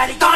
body. Go.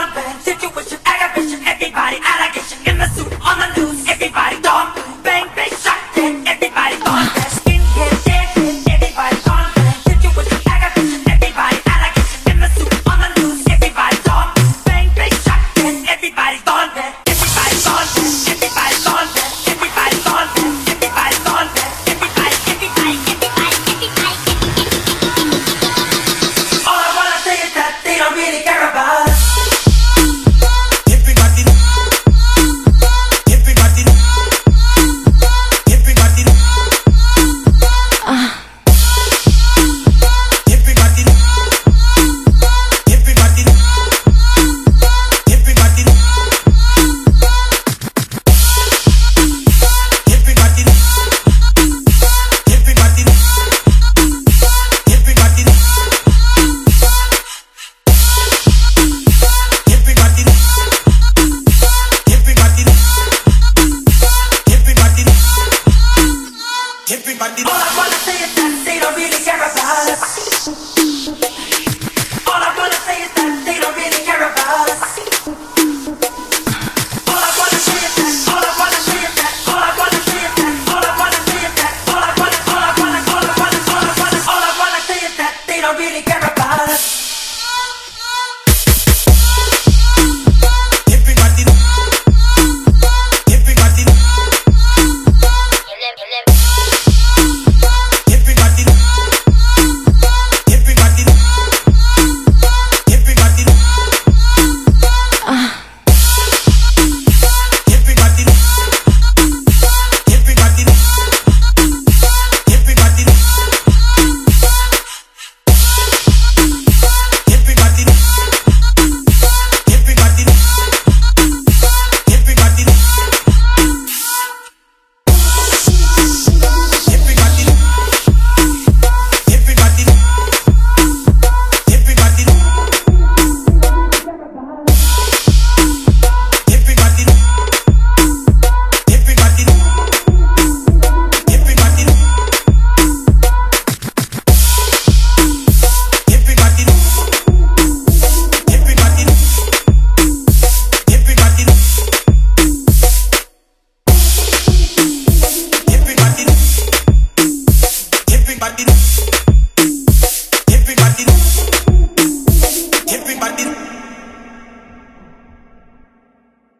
Everybody All I wanna say is that they don't really care about us. All I wanna